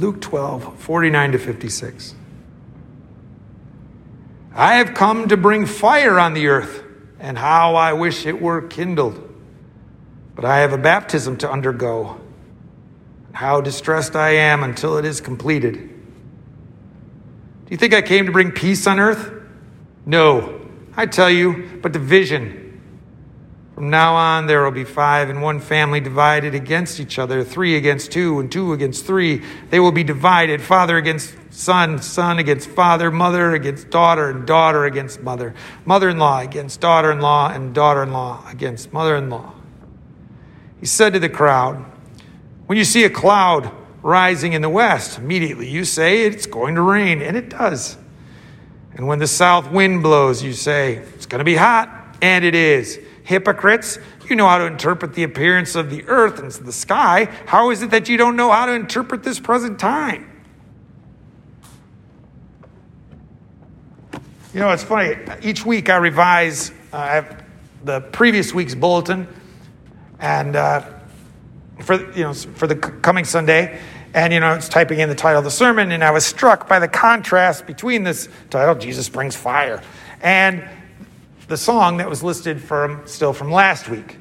Luke 12, 49 to 56. I have come to bring fire on the earth, and how I wish it were kindled. But I have a baptism to undergo. And how distressed I am until it is completed. Do you think I came to bring peace on earth? No, I tell you, but division. From now on, there will be five in one family divided against each other, three against two, and two against three. They will be divided father against son, son against father, mother against daughter, and daughter against mother, mother in law against daughter in law, and daughter in law against mother in law. He said to the crowd, When you see a cloud rising in the west, immediately you say it's going to rain, and it does. And when the south wind blows, you say it's going to be hot, and it is. Hypocrites, you know how to interpret the appearance of the earth and the sky. How is it that you don't know how to interpret this present time? You know, it's funny. Each week I revise uh, the previous week's bulletin, and uh, for you know for the coming Sunday, and you know it's typing in the title of the sermon, and I was struck by the contrast between this title, "Jesus Brings Fire," and the song that was listed from still from last week,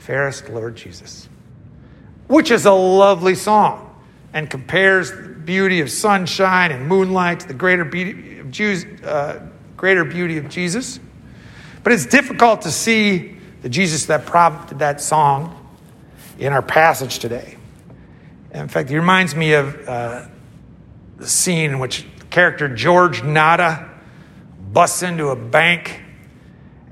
Fairest Lord Jesus, which is a lovely song and compares the beauty of sunshine and moonlight to the greater beauty of, uh, greater beauty of Jesus. But it's difficult to see the Jesus that prompted that song in our passage today. In fact, it reminds me of uh, the scene in which character George Nada busts into a bank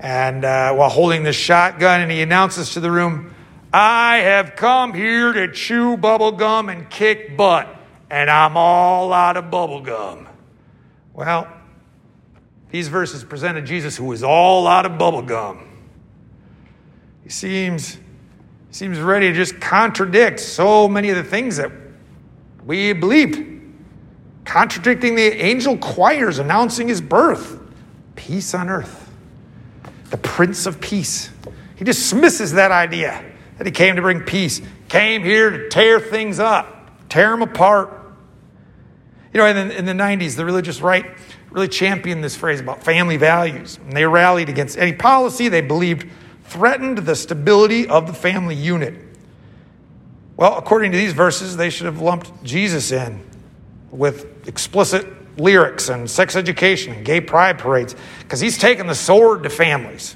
and uh, while holding the shotgun, and he announces to the room, I have come here to chew bubble gum and kick butt, and I'm all out of bubble gum. Well, these verses presented Jesus who was all out of bubble gum. He seems, seems ready to just contradict so many of the things that we believed, contradicting the angel choirs announcing his birth, peace on earth the Prince of Peace. He dismisses that idea that he came to bring peace, came here to tear things up, tear them apart. You know, in the, in the 90s, the religious right really championed this phrase about family values. And they rallied against any policy they believed threatened the stability of the family unit. Well, according to these verses, they should have lumped Jesus in with explicit lyrics and sex education and gay pride parades because he's taken the sword to families,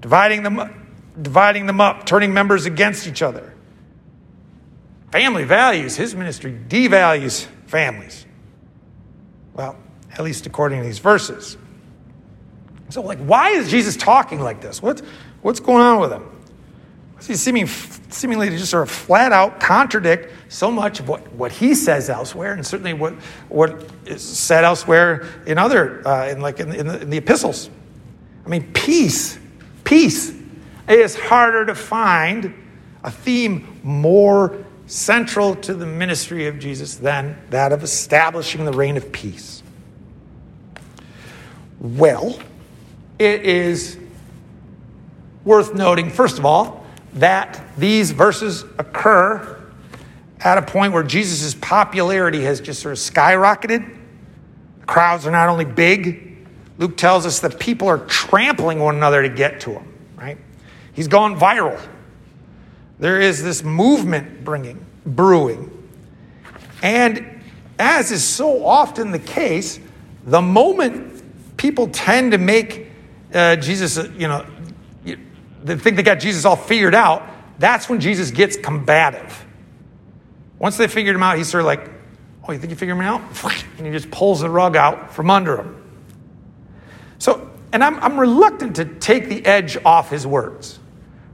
dividing them, dividing them up, turning members against each other. Family values, his ministry devalues families. Well, at least according to these verses. So, like, why is Jesus talking like this? What's, what's going on with him? He seeming, seemingly to just sort of flat out contradict so much of what, what he says elsewhere, and certainly what, what is said elsewhere in other, uh, in like in, in, the, in the epistles. I mean, peace, peace is harder to find a theme more central to the ministry of Jesus than that of establishing the reign of peace. Well, it is worth noting, first of all, that these verses occur at a point where Jesus' popularity has just sort of skyrocketed. Crowds are not only big, Luke tells us that people are trampling one another to get to him, right? He's gone viral. There is this movement bringing, brewing. And as is so often the case, the moment people tend to make uh, Jesus, uh, you know, they think they got Jesus all figured out, that's when Jesus gets combative. Once they figured him out, he's sort of like, Oh, you think you figured him out? And he just pulls the rug out from under him. So, and I'm, I'm reluctant to take the edge off his words,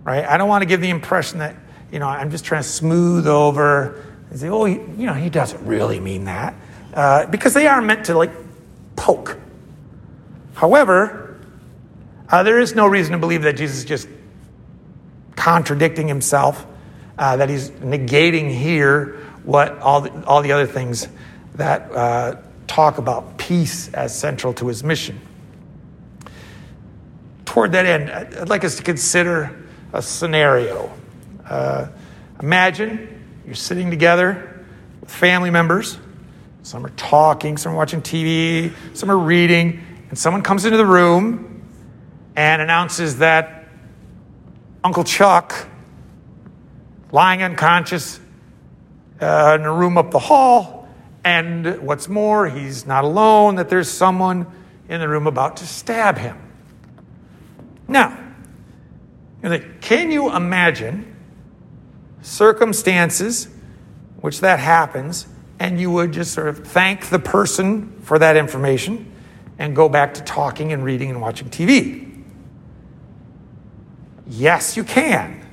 right? I don't want to give the impression that, you know, I'm just trying to smooth over and say, oh, you know, he doesn't really mean that. Uh, because they are meant to, like, poke. However, uh, there is no reason to believe that Jesus just contradicting himself, uh, that he's negating here what all the, all the other things that uh, talk about peace as central to his mission. Toward that end, I'd like us to consider a scenario. Uh, imagine you're sitting together with family members. Some are talking, some are watching TV, some are reading, and someone comes into the room and announces that Uncle Chuck, lying unconscious uh, in a room up the hall, and what's more, he's not alone, that there's someone in the room about to stab him. Now, can you imagine circumstances which that happens, and you would just sort of thank the person for that information and go back to talking and reading and watching TV? Yes, you can.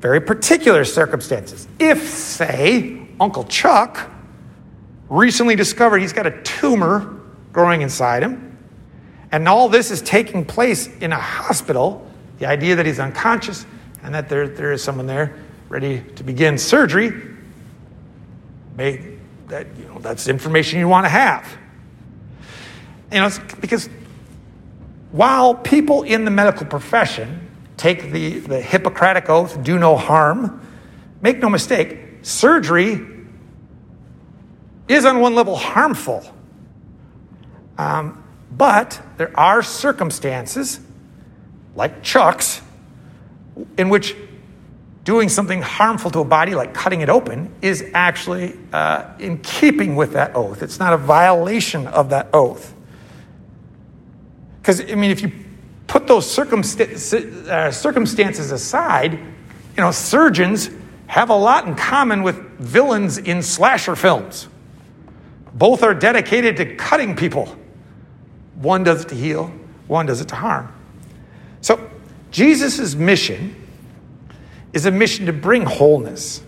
Very particular circumstances. If, say, Uncle Chuck recently discovered he's got a tumor growing inside him, and all this is taking place in a hospital, the idea that he's unconscious and that there, there is someone there ready to begin surgery, may, that, you know, that's information you want to have. You know, because while people in the medical profession take the, the Hippocratic oath, do no harm, make no mistake, surgery is on one level harmful. Um, but there are circumstances, like Chuck's, in which doing something harmful to a body, like cutting it open, is actually uh, in keeping with that oath. It's not a violation of that oath. Because, I mean, if you put those uh, circumstances aside, you know, surgeons have a lot in common with villains in slasher films. Both are dedicated to cutting people. One does it to heal, one does it to harm. So, Jesus' mission is a mission to bring wholeness,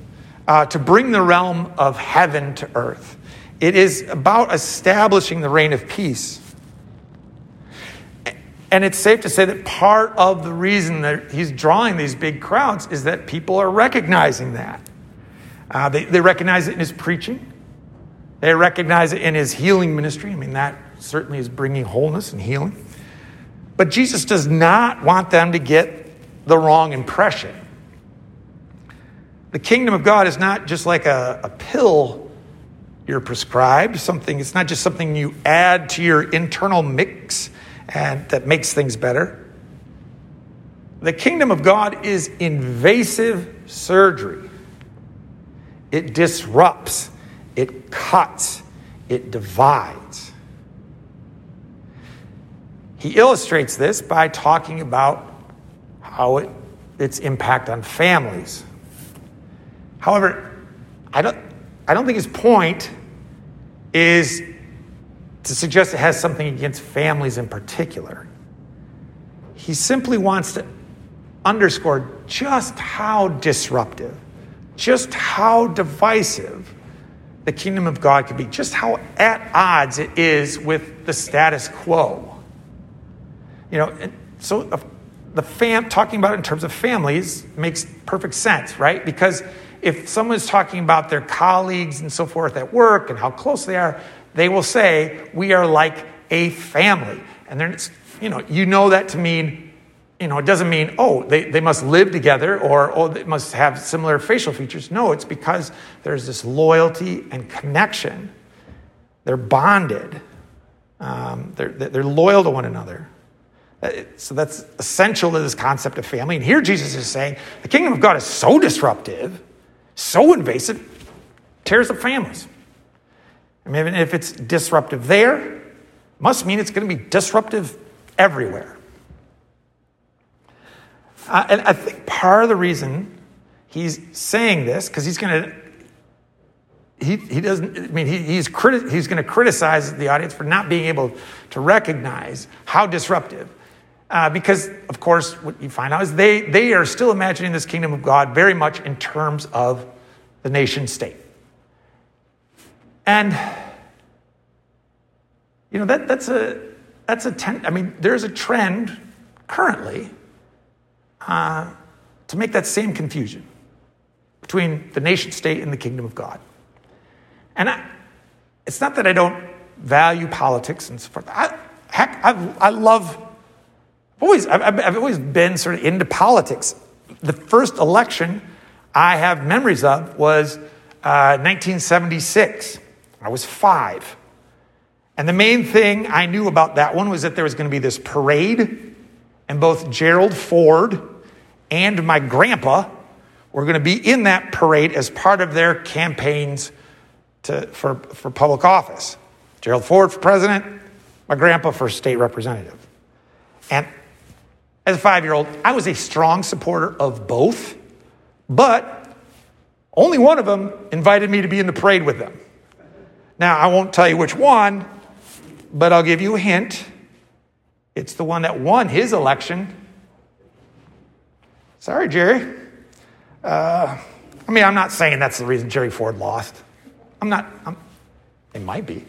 uh, to bring the realm of heaven to earth. It is about establishing the reign of peace. And it's safe to say that part of the reason that he's drawing these big crowds is that people are recognizing that. Uh, they, they recognize it in his preaching, they recognize it in his healing ministry. I mean, that certainly is bringing wholeness and healing. But Jesus does not want them to get the wrong impression. The kingdom of God is not just like a, a pill you're prescribed, something, it's not just something you add to your internal mix and that makes things better. The kingdom of God is invasive surgery. It disrupts, it cuts, it divides. He illustrates this by talking about how it, its impact on families. However, I don't, I don't think his point is to suggest it has something against families in particular. He simply wants to underscore just how disruptive, just how divisive the kingdom of God could be, just how at odds it is with the status quo. You know, so uh, the fam talking about it in terms of families makes perfect sense, right? Because if someone's talking about their colleagues and so forth at work and how close they are, they will say, We are like a family. And then it's, you know, you know that to mean, you know, it doesn't mean, oh, they, they must live together or, oh, they must have similar facial features. No, it's because there's this loyalty and connection. They're bonded, um, they're, they're loyal to one another. Uh, so that's essential to this concept of family. And here Jesus is saying the kingdom of God is so disruptive so invasive, tears up families. I mean, if it's disruptive there, must mean it's going to be disruptive everywhere. Uh, and I think part of the reason he's saying this, because he's going to, he, he doesn't, I mean, he, he's, criti- he's going to criticize the audience for not being able to recognize how disruptive. Uh, because, of course, what you find out is they, they are still imagining this kingdom of God very much in terms of the nation state. And, you know, that, that's a, that's a ten, I mean, there's a trend currently uh, to make that same confusion between the nation state and the kingdom of God. And I, it's not that I don't value politics and so forth. I, heck, I've, I love always, I've, I've always been sort of into politics. The first election I have memories of was uh, 1976. I was five. And the main thing I knew about that one was that there was going to be this parade, and both Gerald Ford and my grandpa were going to be in that parade as part of their campaigns to, for, for public office. Gerald Ford for president, my grandpa for state representative. And as a five year old, I was a strong supporter of both, but only one of them invited me to be in the parade with them. Now, I won't tell you which one, but I'll give you a hint. It's the one that won his election. Sorry, Jerry. Uh, I mean, I'm not saying that's the reason Jerry Ford lost. I'm not, I'm, it might be.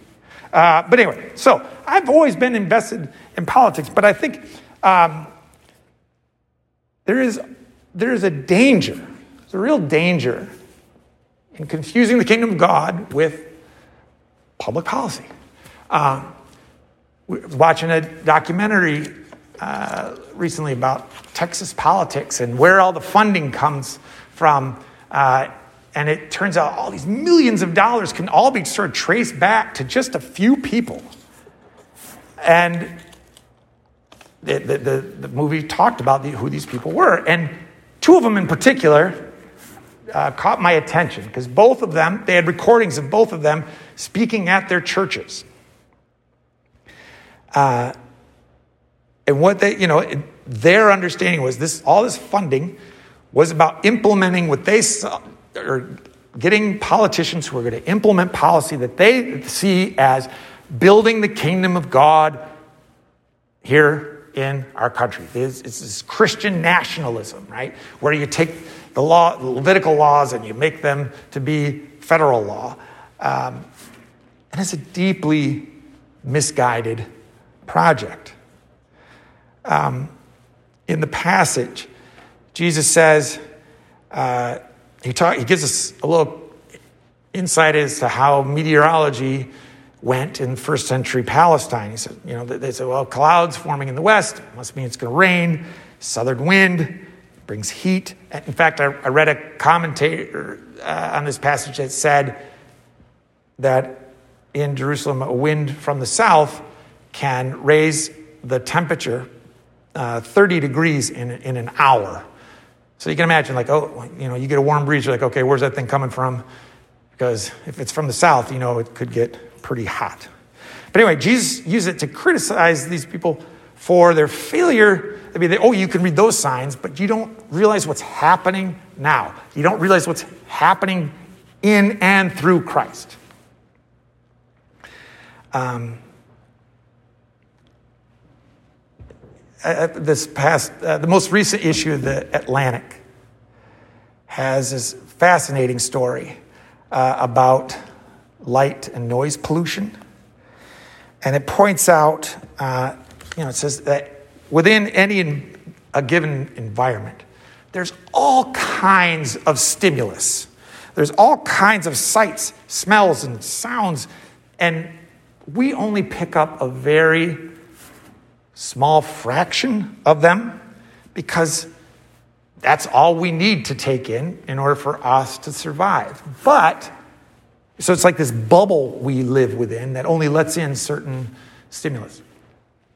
Uh, but anyway, so I've always been invested in politics, but I think um, there, is, there is a danger, there's a real danger in confusing the kingdom of God with public policy. Uh, watching a documentary uh, recently about Texas politics and where all the funding comes from. Uh, and it turns out all these millions of dollars can all be sort of traced back to just a few people. And the, the, the, the movie talked about the, who these people were. And two of them in particular uh, caught my attention because both of them, they had recordings of both of them speaking at their churches. Uh, and what they, you know, their understanding was this all this funding was about implementing what they saw, or getting politicians who are going to implement policy that they see as building the kingdom of God here in our country. It's, it's this Christian nationalism, right? Where you take the law, Levitical laws, and you make them to be federal law. Um, and it's a deeply misguided project. Um, in the passage, Jesus says, uh, he, talk, he gives us a little insight as to how meteorology went in first century Palestine. He said, you know, they said, well, clouds forming in the west must mean it's going to rain, southern wind brings heat. In fact, I, I read a commentator uh, on this passage that said that in Jerusalem, a wind from the south can raise the temperature uh, 30 degrees in, in an hour. So you can imagine, like, oh, you know, you get a warm breeze, you're like, okay, where's that thing coming from? Because if it's from the south, you know, it could get pretty hot. But anyway, Jesus used it to criticize these people for their failure. I mean, they, oh, you can read those signs, but you don't realize what's happening now. You don't realize what's happening in and through Christ. Um, uh, this past, uh, the most recent issue of the Atlantic has this fascinating story uh, about light and noise pollution. And it points out, uh, you know, it says that within any a given environment, there's all kinds of stimulus. There's all kinds of sights, smells, and sounds, and we only pick up a very small fraction of them because that's all we need to take in in order for us to survive. But, so it's like this bubble we live within that only lets in certain stimulus.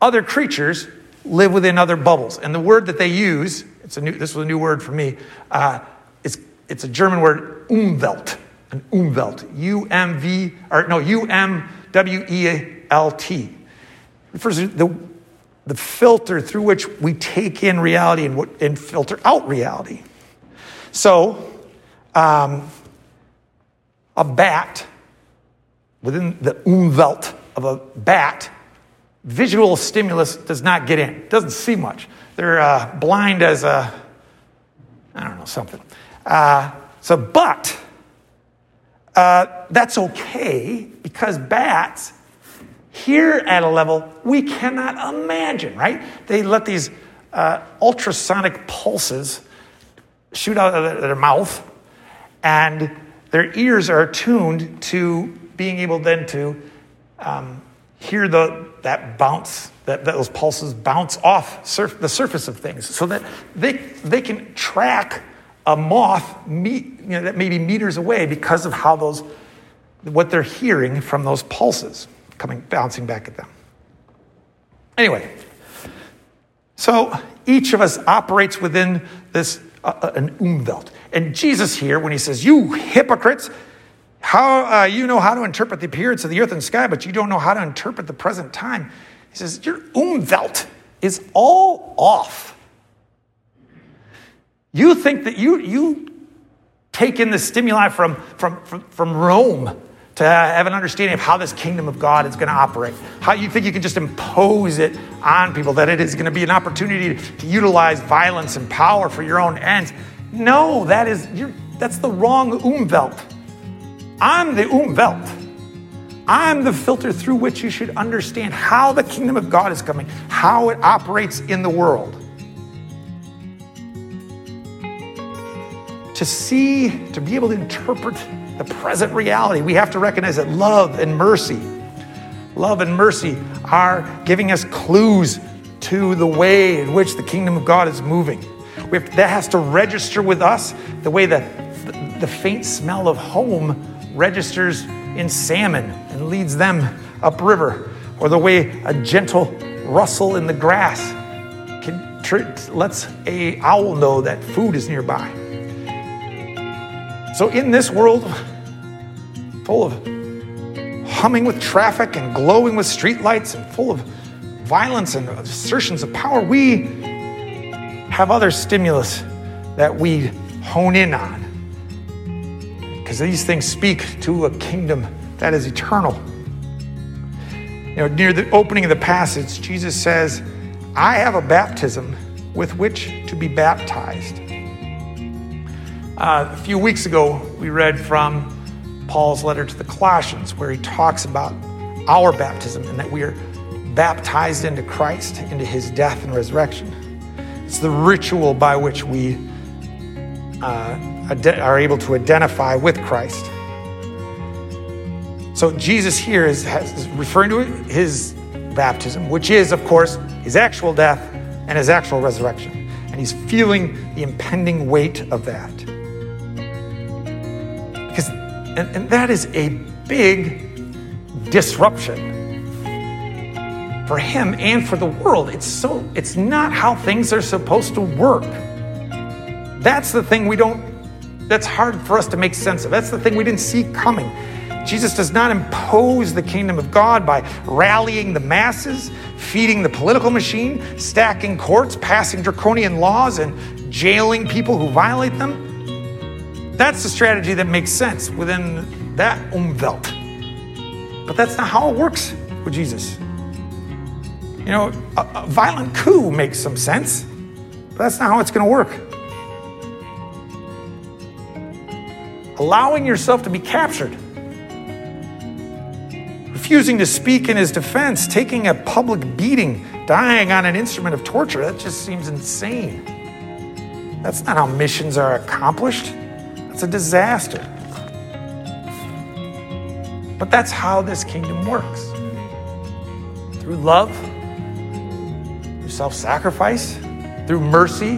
Other creatures live within other bubbles. And the word that they use, it's a new, this was a new word for me, uh, it's, it's a German word, Umwelt. An Umwelt. U M V, or no, U M W E L T. Refers to the the filter through which we take in reality and, and filter out reality. So, um, a bat, within the umwelt of a bat, visual stimulus does not get in, doesn't see much. They're uh, blind as a, I don't know, something. Uh, so, but uh, that's okay because bats hear at a level we cannot imagine, right? They let these uh, ultrasonic pulses shoot out of their mouth, and their ears are tuned to being able then to um, hear the, that bounce, that, that, those pulses bounce off surf, the surface of things so that they, they can track a moth meet, you know, that may be meters away because of how those, what they're hearing from those pulses coming, bouncing back at them. Anyway, so each of us operates within this, uh, uh an umwelt. And Jesus here, when he says, You hypocrites, how uh, you know how to interpret the appearance of the earth and sky, but you don't know how to interpret the present time. He says, Your umwelt is all off. You think that you, you take in the stimuli from, from, from, from Rome to have an understanding of how this kingdom of God is going to operate. How you think you can just impose it on people, that it is going to be an opportunity to utilize violence and power for your own ends. No, that is, that's the wrong umwelt. I'm the umwelt. I'm the filter through which you should understand how the kingdom of God is coming, how it operates in the world. To see, to be able to interpret the present reality, we have to recognize that love and mercy, love and mercy are giving us clues to the way in which the kingdom of God is moving. That has to register with us the way that the faint smell of home registers in salmon and leads them upriver, or the way a gentle rustle in the grass can tr- lets a owl know that food is nearby. So in this world full of humming with traffic and glowing with streetlights and full of violence and assertions of power, we have other stimulus that we hone in on because these things speak to a kingdom that is eternal. You know, near the opening of the passage, Jesus says, I have a baptism with which to be baptized. Uh, a few weeks ago, we read from Paul's letter to the Colossians, where he talks about our baptism and that we are baptized into Christ, into his death and resurrection. It's the ritual by which we uh, are able to identify with Christ. So Jesus here is, is referring to his baptism, which is, of course, his actual death and his actual resurrection. And he's feeling the impending weight of that. Because, and, and that is a big disruption for him and for the world. It's so, it's not how things are supposed to work. That's the thing we don't that's hard for us to make sense of. That's the thing we didn't see coming. Jesus does not impose the kingdom of God by rallying the masses, feeding the political machine, stacking courts, passing draconian laws, and jailing people who violate them. That's the strategy that makes sense within that umwelt. But that's not how it works with Jesus. You know, a, a violent coup makes some sense, but that's not how it's going to work. Allowing yourself to be captured, refusing to speak in his defense, taking a public beating, dying on an instrument of torture. That just seems insane. That's not how missions are accomplished. That's a disaster. But that's how this kingdom works through love, through self sacrifice, through mercy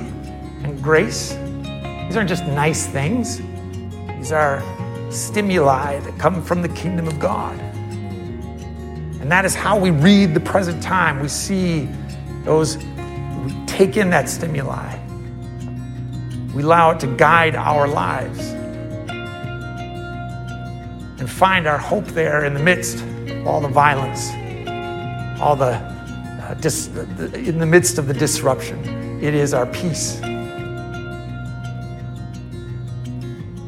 and grace. These aren't just nice things. These are stimuli that come from the kingdom of God. And that is how we read the present time. We see those, we take in that stimuli. We allow it to guide our lives and find our hope there in the midst of all the violence, all the, uh, dis, in the midst of the disruption. It is our peace.